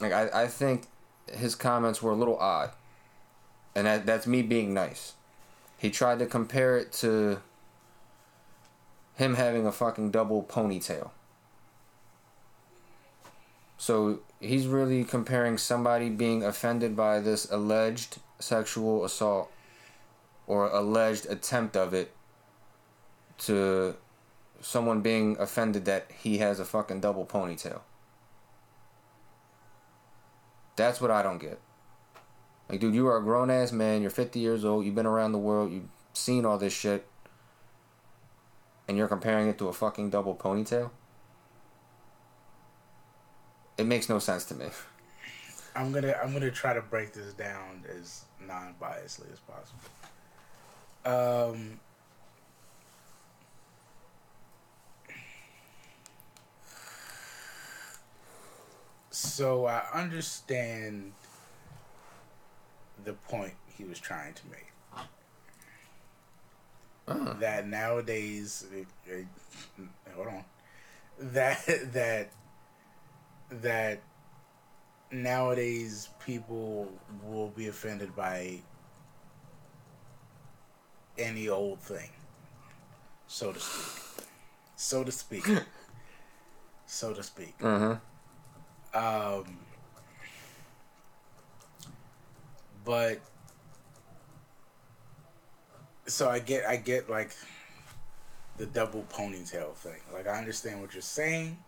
Speaker 2: Like, I, I think his comments were a little odd. And that, that's me being nice. He tried to compare it to him having a fucking double ponytail. So he's really comparing somebody being offended by this alleged sexual assault or alleged attempt of it to someone being offended that he has a fucking double ponytail. That's what I don't get. Like, dude, you are a grown ass man. You're 50 years old. You've been around the world. You've seen all this shit. And you're comparing it to a fucking double ponytail? It makes no sense to me.
Speaker 1: I'm gonna I'm gonna try to break this down as non-biasedly as possible. Um, so I understand the point he was trying to make. That nowadays, it, it, hold on, that that that nowadays people will be offended by any old thing, so to speak. So to speak. so to speak.
Speaker 2: Uh huh.
Speaker 1: Um, but so I get I get like the double ponytail thing. Like I understand what you're saying.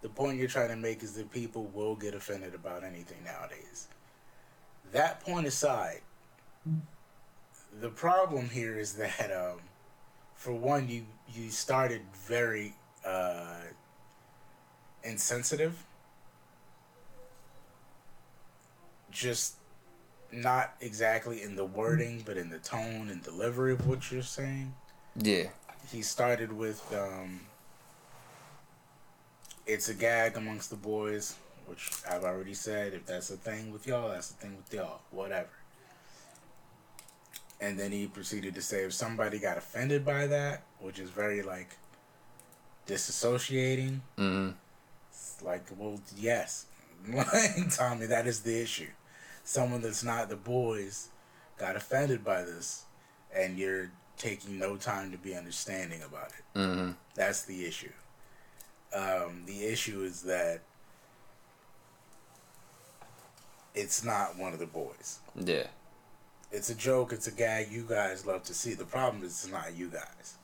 Speaker 1: The point you're trying to make is that people will get offended about anything nowadays. That point aside, the problem here is that um, for one, you you started very uh, insensitive. Just not exactly in the wording, but in the tone and delivery of what you're saying.
Speaker 2: Yeah.
Speaker 1: He started with um, it's a gag amongst the boys, which I've already said. If that's a thing with y'all, that's a thing with y'all. Whatever. And then he proceeded to say if somebody got offended by that, which is very like disassociating,
Speaker 2: Mm
Speaker 1: it's like, well, yes, like Tommy, that is the issue. Someone that's not the boys got offended by this, and you're taking no time to be understanding about it.
Speaker 2: hmm. Mm
Speaker 1: That's the issue. Um, the issue is that it's not one of the boys.
Speaker 2: Yeah.
Speaker 1: It's a joke. It's a gag. You guys love to see. The problem is it's not you guys.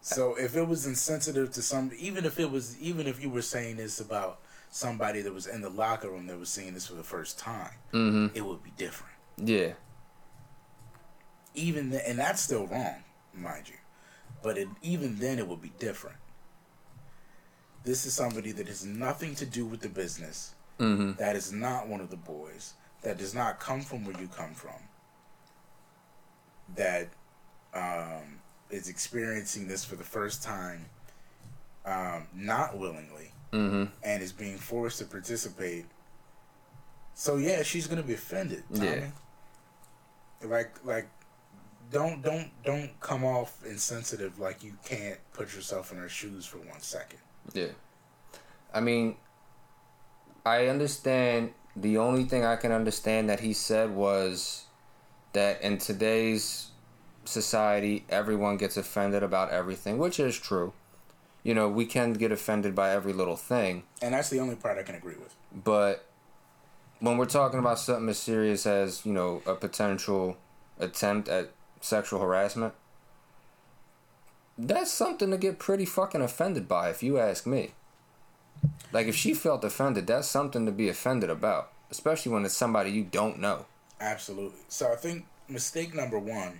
Speaker 1: So if it was insensitive to some, even if it was, even if you were saying this about somebody that was in the locker room that was seeing this for the first time,
Speaker 2: Mm hmm.
Speaker 1: it would be different.
Speaker 2: Yeah.
Speaker 1: Even and that's still wrong, mind you. But it, even then, it would be different. This is somebody that has nothing to do with the business.
Speaker 2: Mm hmm.
Speaker 1: That is not one of the boys. That does not come from where you come from. That um, is experiencing this for the first time, um, not willingly,
Speaker 2: Mm hmm.
Speaker 1: and is being forced to participate. So yeah, she's gonna be offended. Tommy.
Speaker 2: Yeah.
Speaker 1: Like like, don't don't don't come off insensitive like you can't put yourself in her shoes for one second.
Speaker 2: Yeah. I mean, I understand. The only thing I can understand that he said was that in today's society, everyone gets offended about everything, which is true. you know, we can get offended by every little thing.
Speaker 1: And that's the only part I can agree with.
Speaker 2: But when we're talking about something as serious as, you know, a potential attempt at sexual harassment, that's something to get pretty fucking offended by, if you ask me. Like, if she felt offended, that's something to be offended about, especially when it's somebody you don't know.
Speaker 1: Absolutely. So I think mistake number one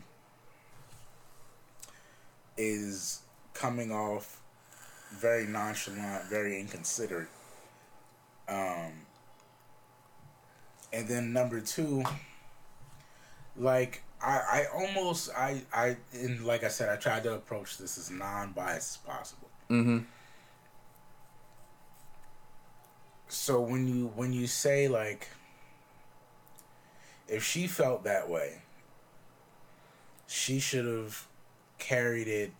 Speaker 1: is coming off very nonchalant, very inconsiderate. Um, and then number two, like I, I almost I I and like I said, I tried to approach this as non-biased as possible.
Speaker 2: Mm-hmm.
Speaker 1: So when you when you say like if she felt that way, she should have carried it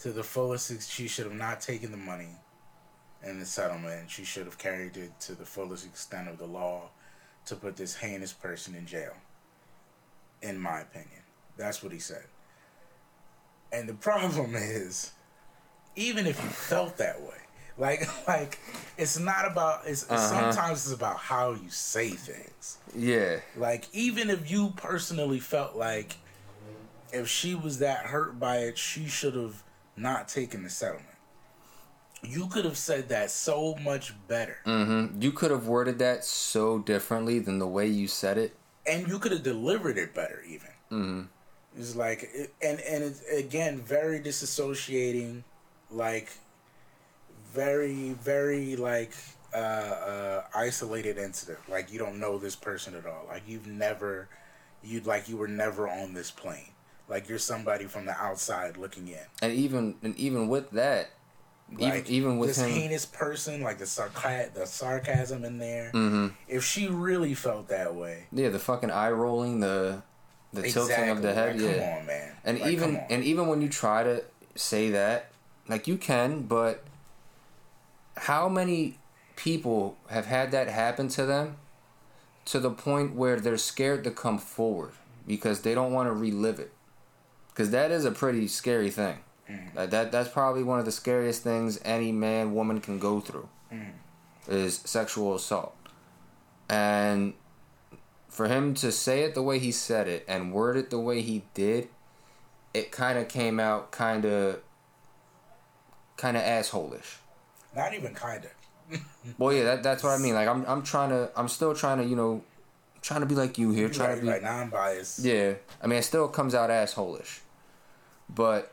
Speaker 1: to the fullest. She should have not taken the money and the settlement. She should have carried it to the fullest extent of the law to put this heinous person in jail. In my opinion, that's what he said. And the problem is, even if you felt that way, like like it's not about it's
Speaker 2: Uh-huh.
Speaker 1: sometimes it's about how you say things.
Speaker 2: Yeah.
Speaker 1: Like even if you personally felt like if she was that hurt by it, she should have not taken the settlement. You could have said that so much better.
Speaker 2: Mm-hmm. You could have worded that so differently than the way you said it.
Speaker 1: And you could have delivered it better even.
Speaker 2: Mm-hmm.
Speaker 1: it's like and and it's again very disassociating like very very like uh uh isolated incident. Like you don't know this person at all. Like you've never you'd like you were never on this plane. Like you're somebody from the outside looking in.
Speaker 2: And even and even with that,
Speaker 1: like
Speaker 2: even even with
Speaker 1: this
Speaker 2: him,
Speaker 1: heinous person like the sarca- the sarcasm in there
Speaker 2: Mhm.
Speaker 1: if she really felt that way
Speaker 2: yeah, the fucking eye rolling, the the tilting of the head,
Speaker 1: like,
Speaker 2: yeah.
Speaker 1: come on man
Speaker 2: And
Speaker 1: Like,
Speaker 2: even and even when you try to say that, like you can, but how many people have had that happen to them to the point where they're scared to come forward because they don't want to relive it? Because that is a pretty scary thing. Like that that's probably one of the scariest things any man woman can go through is sexual assault. And for him to say it the way he said it and word it the way he did, it kind of came out kind of kind of assholish.
Speaker 1: not even kind of
Speaker 2: Well, yeah, that, that's what I mean. Like I'm I'm trying to I'm still trying to, you know, trying to be like you here, trying
Speaker 1: right,
Speaker 2: to be
Speaker 1: right, non-biased.
Speaker 2: Yeah. I mean, it still comes out assholish. But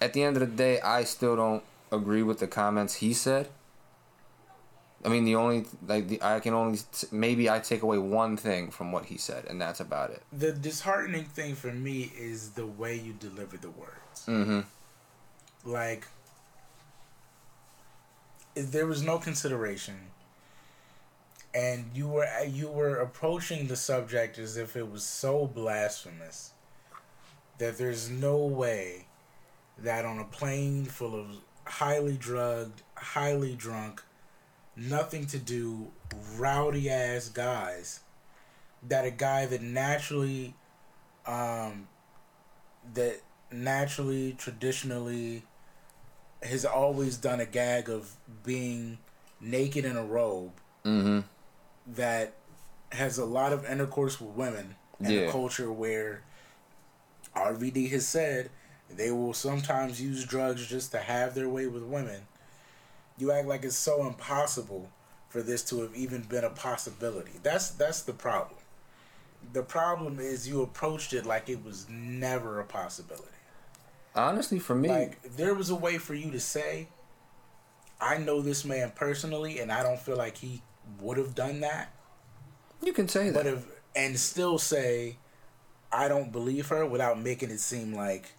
Speaker 2: at the end of the day, I still don't agree with the comments he said. I mean, the only like the, I can only maybe I take away one thing from what he said, and that's about it.
Speaker 1: The disheartening thing for me is the way you deliver the words.
Speaker 2: Mm-hmm.
Speaker 1: Like, there was no consideration, and you were you were approaching the subject as if it was so blasphemous that there's no way that on a plane full of highly drugged, highly drunk, nothing to do, rowdy ass guys, that a guy that naturally, um, that naturally, traditionally, has always done a gag of being naked in a robe
Speaker 2: Mm-hmm.
Speaker 1: that has a lot of intercourse with women in
Speaker 2: Yeah.
Speaker 1: a culture where RVD has said they will sometimes use drugs just to have their way with women. You act like it's so impossible for this to have even been a possibility. That's that's the problem. The problem is you approached it like it was never a possibility.
Speaker 2: Honestly, for me,
Speaker 1: Like there was a way for you to say, I know this man personally and I don't feel like he would have done that.
Speaker 2: you can say that.
Speaker 1: But if and still say, I don't believe her without making it seem like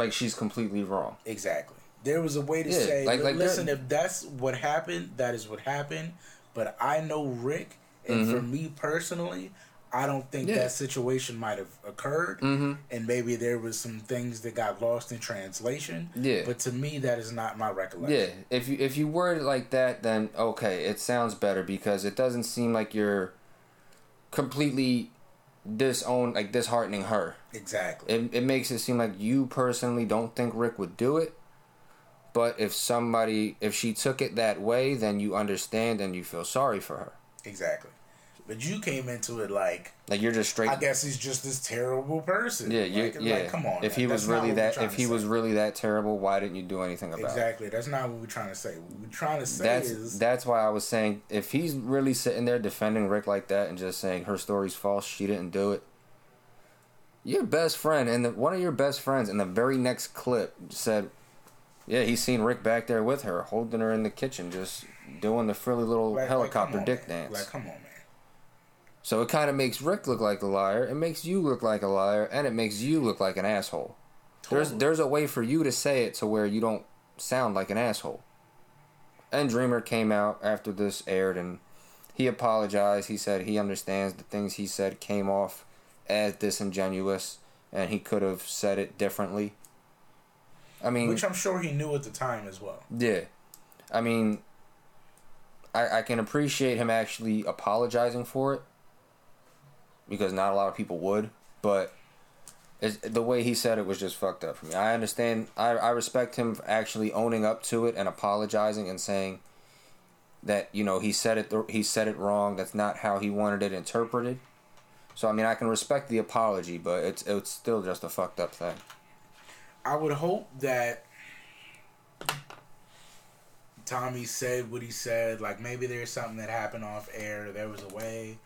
Speaker 2: like she's completely wrong.
Speaker 1: exactly. There was a way to
Speaker 2: Yeah,
Speaker 1: say,
Speaker 2: like- like
Speaker 1: listen,
Speaker 2: that-
Speaker 1: if that's what happened, that is what happened. But I know Ric, and for me personally, I don't think
Speaker 2: Mm-hmm. Yeah.
Speaker 1: that situation might have occurred.
Speaker 2: Mhm.
Speaker 1: And maybe there was some things that got lost in translation.
Speaker 2: Yeah.
Speaker 1: But to me, that is not my recollection.
Speaker 2: Yeah, if you if you word it like that, then okay, it sounds better because it doesn't seem like you're completely disown like disheartening her.
Speaker 1: Exactly.
Speaker 2: It it makes it seem like you personally don't think Ric would do it, But if somebody, if she took it that way, then you understand and you feel sorry for her.
Speaker 1: Exactly. But you came into it like
Speaker 2: Like you're just straight.
Speaker 1: I guess he's just this terrible person.
Speaker 2: yeah, you,
Speaker 1: like,
Speaker 2: yeah.
Speaker 1: Like, come on.
Speaker 2: If
Speaker 1: man.
Speaker 2: he was really that, if he was really that terrible, why didn't you do anything about it?
Speaker 1: exactly, that's not what we're trying to say. What we're trying to say
Speaker 2: That's
Speaker 1: is
Speaker 2: that's why I was saying if he's really sitting there defending Ric like that and just saying her story's false, she didn't do it. Your best friend and the, one of your best friends in the very next clip said, "Yeah, he's seen Ric back there with her, holding her in the kitchen, just doing the frilly little
Speaker 1: like,
Speaker 2: helicopter
Speaker 1: on,
Speaker 2: dick
Speaker 1: man.
Speaker 2: dance."
Speaker 1: Like, come on, man.
Speaker 2: So it kind of makes Ric look like a liar. It makes you look like a liar, and it makes you look like an asshole. There's there's a way for you to say it to where you don't sound like an asshole. And Dreamer came out after this aired and he apologized. He said he understands the things he said came off as disingenuous and he could have said it differently. I mean,
Speaker 1: Which I'm sure he knew at the time as well.
Speaker 2: yeah. I mean, I, I can appreciate him actually apologizing for it because not a lot of people would, but the way he said it was just fucked up for me. I understand. I, I respect him actually owning up to it and apologizing and saying that you know he said it he said it wrong. That's not how he wanted it interpreted. So I mean, I can respect the apology, but it's it's still just a fucked up thing.
Speaker 1: I would hope that Tommy said what he said. Like maybe there's something that happened off air. There was a way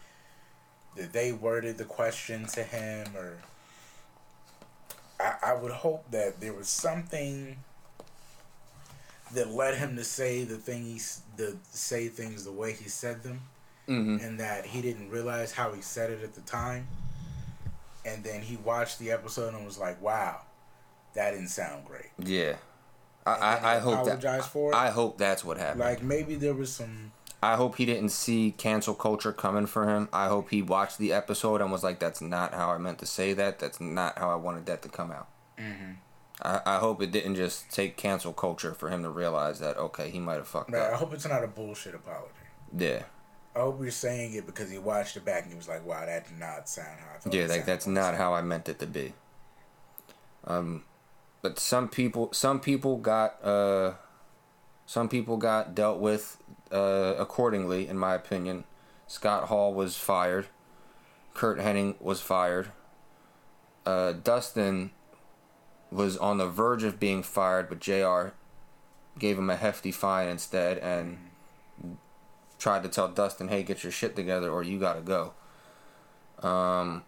Speaker 1: that they worded the question to him, or I, I would hope that there was something that led him to say the thing he's the say things the way he said them,
Speaker 2: Mm-hmm.
Speaker 1: and that he didn't realize how he said it at the time. And then he watched the episode and was like, "Wow, that didn't sound great."
Speaker 2: Yeah, I
Speaker 1: he
Speaker 2: I, I hope that
Speaker 1: apologized for it.
Speaker 2: I hope that's what happened.
Speaker 1: Like maybe there was some.
Speaker 2: I hope he didn't see cancel culture coming for him. I hope he watched the episode and was like, "That's not how I meant to say that. That's not how I wanted that to come out."
Speaker 1: Mm-hmm.
Speaker 2: I, I hope it didn't just take cancel culture for him to realize that okay, he might have fucked
Speaker 1: Right, I hope it's not a bullshit apology.
Speaker 2: Yeah,
Speaker 1: I hope you're saying it because he watched it back and he was like, "Wow, that did not sound how I thought."
Speaker 2: yeah, like that's not how I meant it to be. Um, but some people, some people got uh, some people got dealt with uh accordingly, in my opinion. Scott Hall was fired. Curt Hennig was fired. Uh, Dustin was on the verge of being fired, but JR gave him a hefty fine instead and tried to tell Dustin, hey, get your shit together or you gotta go. Um,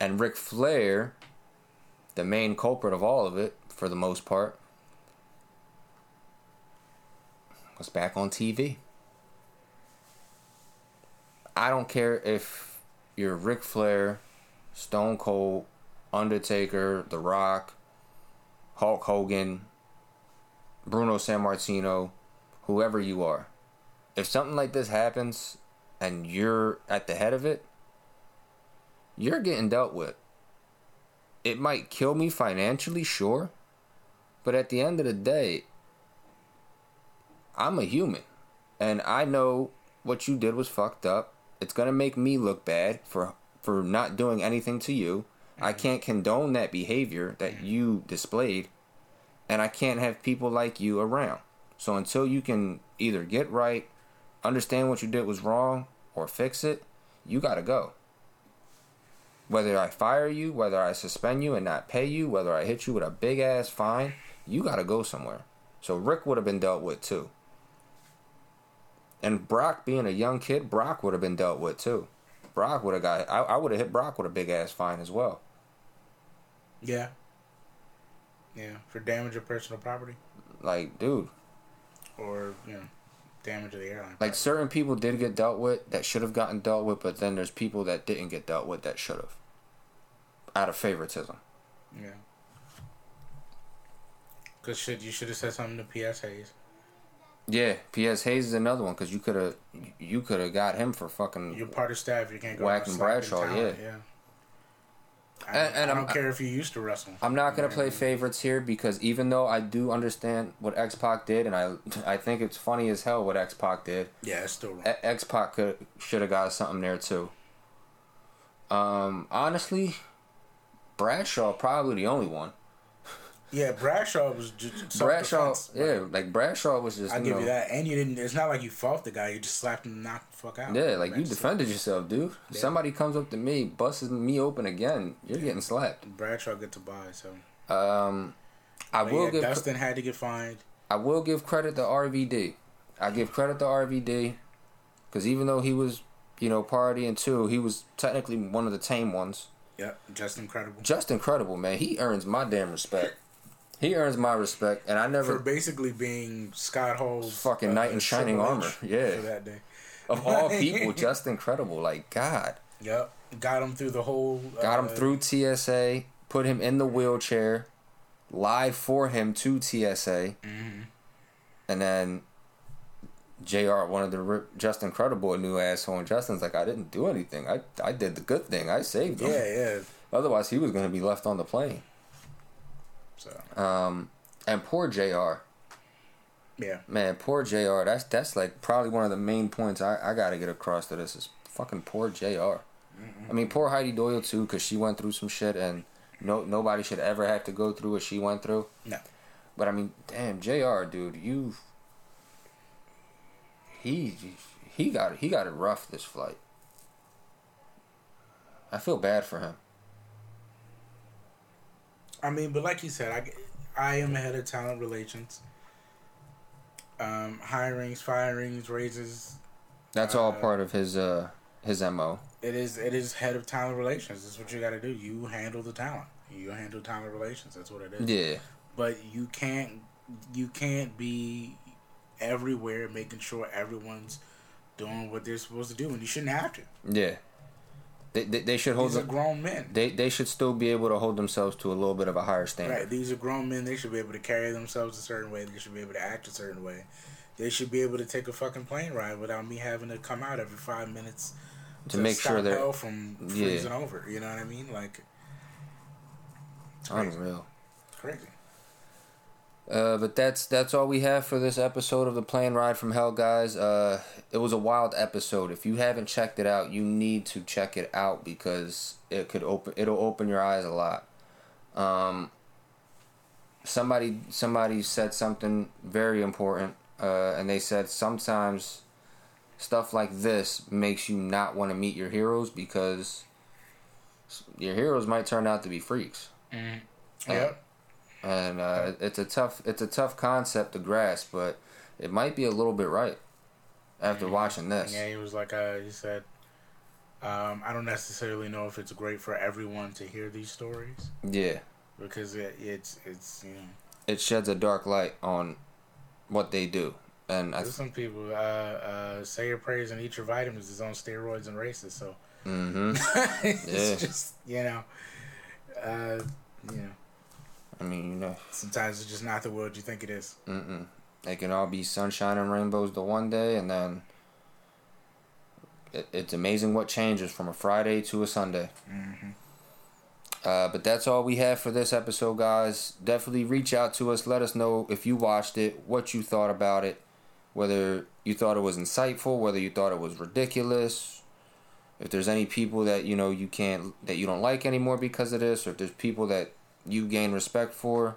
Speaker 2: and Ric Flair, the main culprit of all of it, for the most part, was back on TV. I don't care if you're Ric Flair, Stone Cold, Undertaker, The Rock, Hulk Hogan, Bruno Sammartino, whoever you are. If something like this happens and you're at the head of it, you're getting dealt with. It might kill me financially, sure, but at the end of the day, I'm a human and I know what you did was fucked up. It's going to make me look bad for for not doing anything to you. I mm-hmm. can't condone that behavior that mm-hmm. you displayed and I can't have people like you around. So until you can either get right, understand what you did was wrong, or fix it, you gotta go. Whether I fire you, whether I suspend you and not pay you, whether I hit you with a big ass fine, you gotta go somewhere. So Ric would have been dealt with too. And Brock being a young kid, Brock would have been dealt with too. Brock would have got I, I would have hit Brock with a big ass fine as well.
Speaker 1: Yeah. Yeah, for damage of personal property
Speaker 2: Like, dude,
Speaker 1: or you know, damage of the airline.
Speaker 2: Like certain people did get dealt with that should have gotten dealt with, but then there's people that didn't get dealt with that should have. Out of favoritism.
Speaker 1: yeah. Cause shit, you should have said something to P.S.
Speaker 2: Yeah, P.S. Hayes is another one because you could have you could have got him for fucking.
Speaker 1: You're part of staff. You can't go
Speaker 2: Whacking Bradshaw,
Speaker 1: talent,
Speaker 2: yeah.
Speaker 1: yeah. I,
Speaker 2: And- and
Speaker 1: I
Speaker 2: I'm-
Speaker 1: don't care if you used to wrestle.
Speaker 2: I'm not gonna play
Speaker 1: what I mean?
Speaker 2: favorites here because even though I do understand what X Pac did, and I I think it's funny as hell what X Pac did.
Speaker 1: Yeah, it's still wrong.
Speaker 2: X Pac could should have got something there too. Um, honestly, Bradshaw probably the only one.
Speaker 1: Yeah, Bradshaw was just
Speaker 2: Bradshaw, yeah, like Bradshaw was just.
Speaker 1: I give
Speaker 2: know,
Speaker 1: you that, and you didn't. It's not like you fought the guy; you just slapped him and knocked the fuck out.
Speaker 2: Yeah, like you defended yourself, dude. Somebody comes up to me, busts me open again, you're getting slapped.
Speaker 1: Bradshaw get to buy. So
Speaker 2: Um, I
Speaker 1: But
Speaker 2: will
Speaker 1: yeah,
Speaker 2: give
Speaker 1: Dustin had to get fined.
Speaker 2: I will give credit to RVD. I give credit to RVD because even though he was, you know, partying too, he was technically one of the tame ones.
Speaker 1: Yep, Justin Credible.
Speaker 2: Justin Credible, man. He earns my damn respect. He earns my respect, and I never For
Speaker 1: basically being Scott Hall's
Speaker 2: Fucking knight in shining armor. Yeah.
Speaker 1: for that day.
Speaker 2: of all people, Justin Credible. Like God,
Speaker 1: Yep, got him through the whole.
Speaker 2: got him
Speaker 1: uh,
Speaker 2: through TSA, put him in the wheelchair, lied for him to TSA,
Speaker 1: Mm-hmm.
Speaker 2: and then JR. One of the ri- Justin Credible a new asshole, and Justin's like, I didn't do anything. I I did the good thing. I saved him.
Speaker 1: Yeah, yeah.
Speaker 2: Otherwise, he was going to be left on the plane.
Speaker 1: So
Speaker 2: Um, and poor JR.
Speaker 1: yeah,
Speaker 2: Man, poor JR. That's that's like probably one of the main points I, I got to get across to this is fucking poor JR. I mean, poor Heidi Doyle too, because she went through some shit, and no nobody should ever have to go through what she went through.
Speaker 1: no.
Speaker 2: But I mean, damn, JR. Dude, you he he got he got it rough this flight. I feel bad for him.
Speaker 1: I mean, but like you said, I, I am head of talent relations. Um, hirings, firings, raises.
Speaker 2: That's all
Speaker 1: Uh,
Speaker 2: part of his uh his mo.
Speaker 1: It is it is head of talent relations. That's what you got to do. You handle the talent. You handle talent relations. That's what it is.
Speaker 2: Yeah,
Speaker 1: But you can't you can't be everywhere making sure everyone's doing what they're supposed to do, and you shouldn't have to.
Speaker 2: yeah. They they, they should hold
Speaker 1: These are grown men.
Speaker 2: They they should still be able to hold themselves to a little bit of a higher standard.
Speaker 1: Right. These are grown men. They should be able to carry themselves a certain way. They should be able to act a certain way. They should be able to take a fucking plane ride without me having to come out every five minutes
Speaker 2: To make sure they're-
Speaker 1: hell from
Speaker 2: Yeah.
Speaker 1: freezing over. You know what I mean? Like it's crazy.
Speaker 2: Unreal.
Speaker 1: It's crazy.
Speaker 2: Uh, but that's that's all we have for this episode of the plane ride from hell, guys. Uh, it was a wild episode. If you haven't checked it out, you need to check it out because it could open it'll open your eyes a lot. Um, somebody somebody said something very important, uh, and they said sometimes stuff like this makes you not want to meet your heroes because your heroes might turn out to be freaks
Speaker 1: Yep.
Speaker 2: And uh, it's a tough it's a tough concept to grasp, but it might be a little bit right after watching this.
Speaker 1: Yeah, he was like, uh, he said, um, I don't necessarily know if it's great for everyone to hear these stories.
Speaker 2: Yeah,
Speaker 1: because it, it's it's you know.
Speaker 2: It sheds a dark light on what they do, and I
Speaker 1: there's some people uh, uh, say your prayers and eat your vitamins is on steroids and races, so.
Speaker 2: Hmm
Speaker 1: it's
Speaker 2: Yeah.
Speaker 1: just you know, uh, you know,
Speaker 2: I mean you know,
Speaker 1: sometimes it's just not the world you think it is.
Speaker 2: mm-mm. they can all be sunshine and rainbows the one day, and then it, it's amazing what changes from a Friday to a Sunday. Mm-hmm. Uh, but that's all we have for this episode, guys. Definitely reach out to us. Let us know if you watched it, what you thought about it, whether you thought it was insightful, whether you thought it was ridiculous. If there's any people that you know you can't that you don't like anymore because of this, or if there's people that you gain respect for,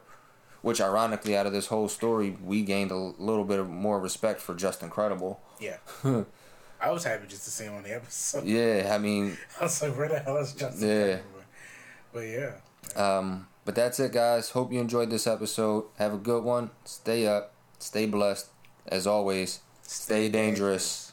Speaker 2: which ironically, out of this whole story, we gained a little bit of more respect for Justin Credible.
Speaker 1: Yeah, I was happy just to see him on the episode.
Speaker 2: Yeah, I mean,
Speaker 1: I was like, where the hell is Justin?
Speaker 2: Yeah.
Speaker 1: But yeah,
Speaker 2: Um, but that's it, guys. Hope you enjoyed this episode. Have a good one. Stay up. Stay blessed. As always, stay dangerous.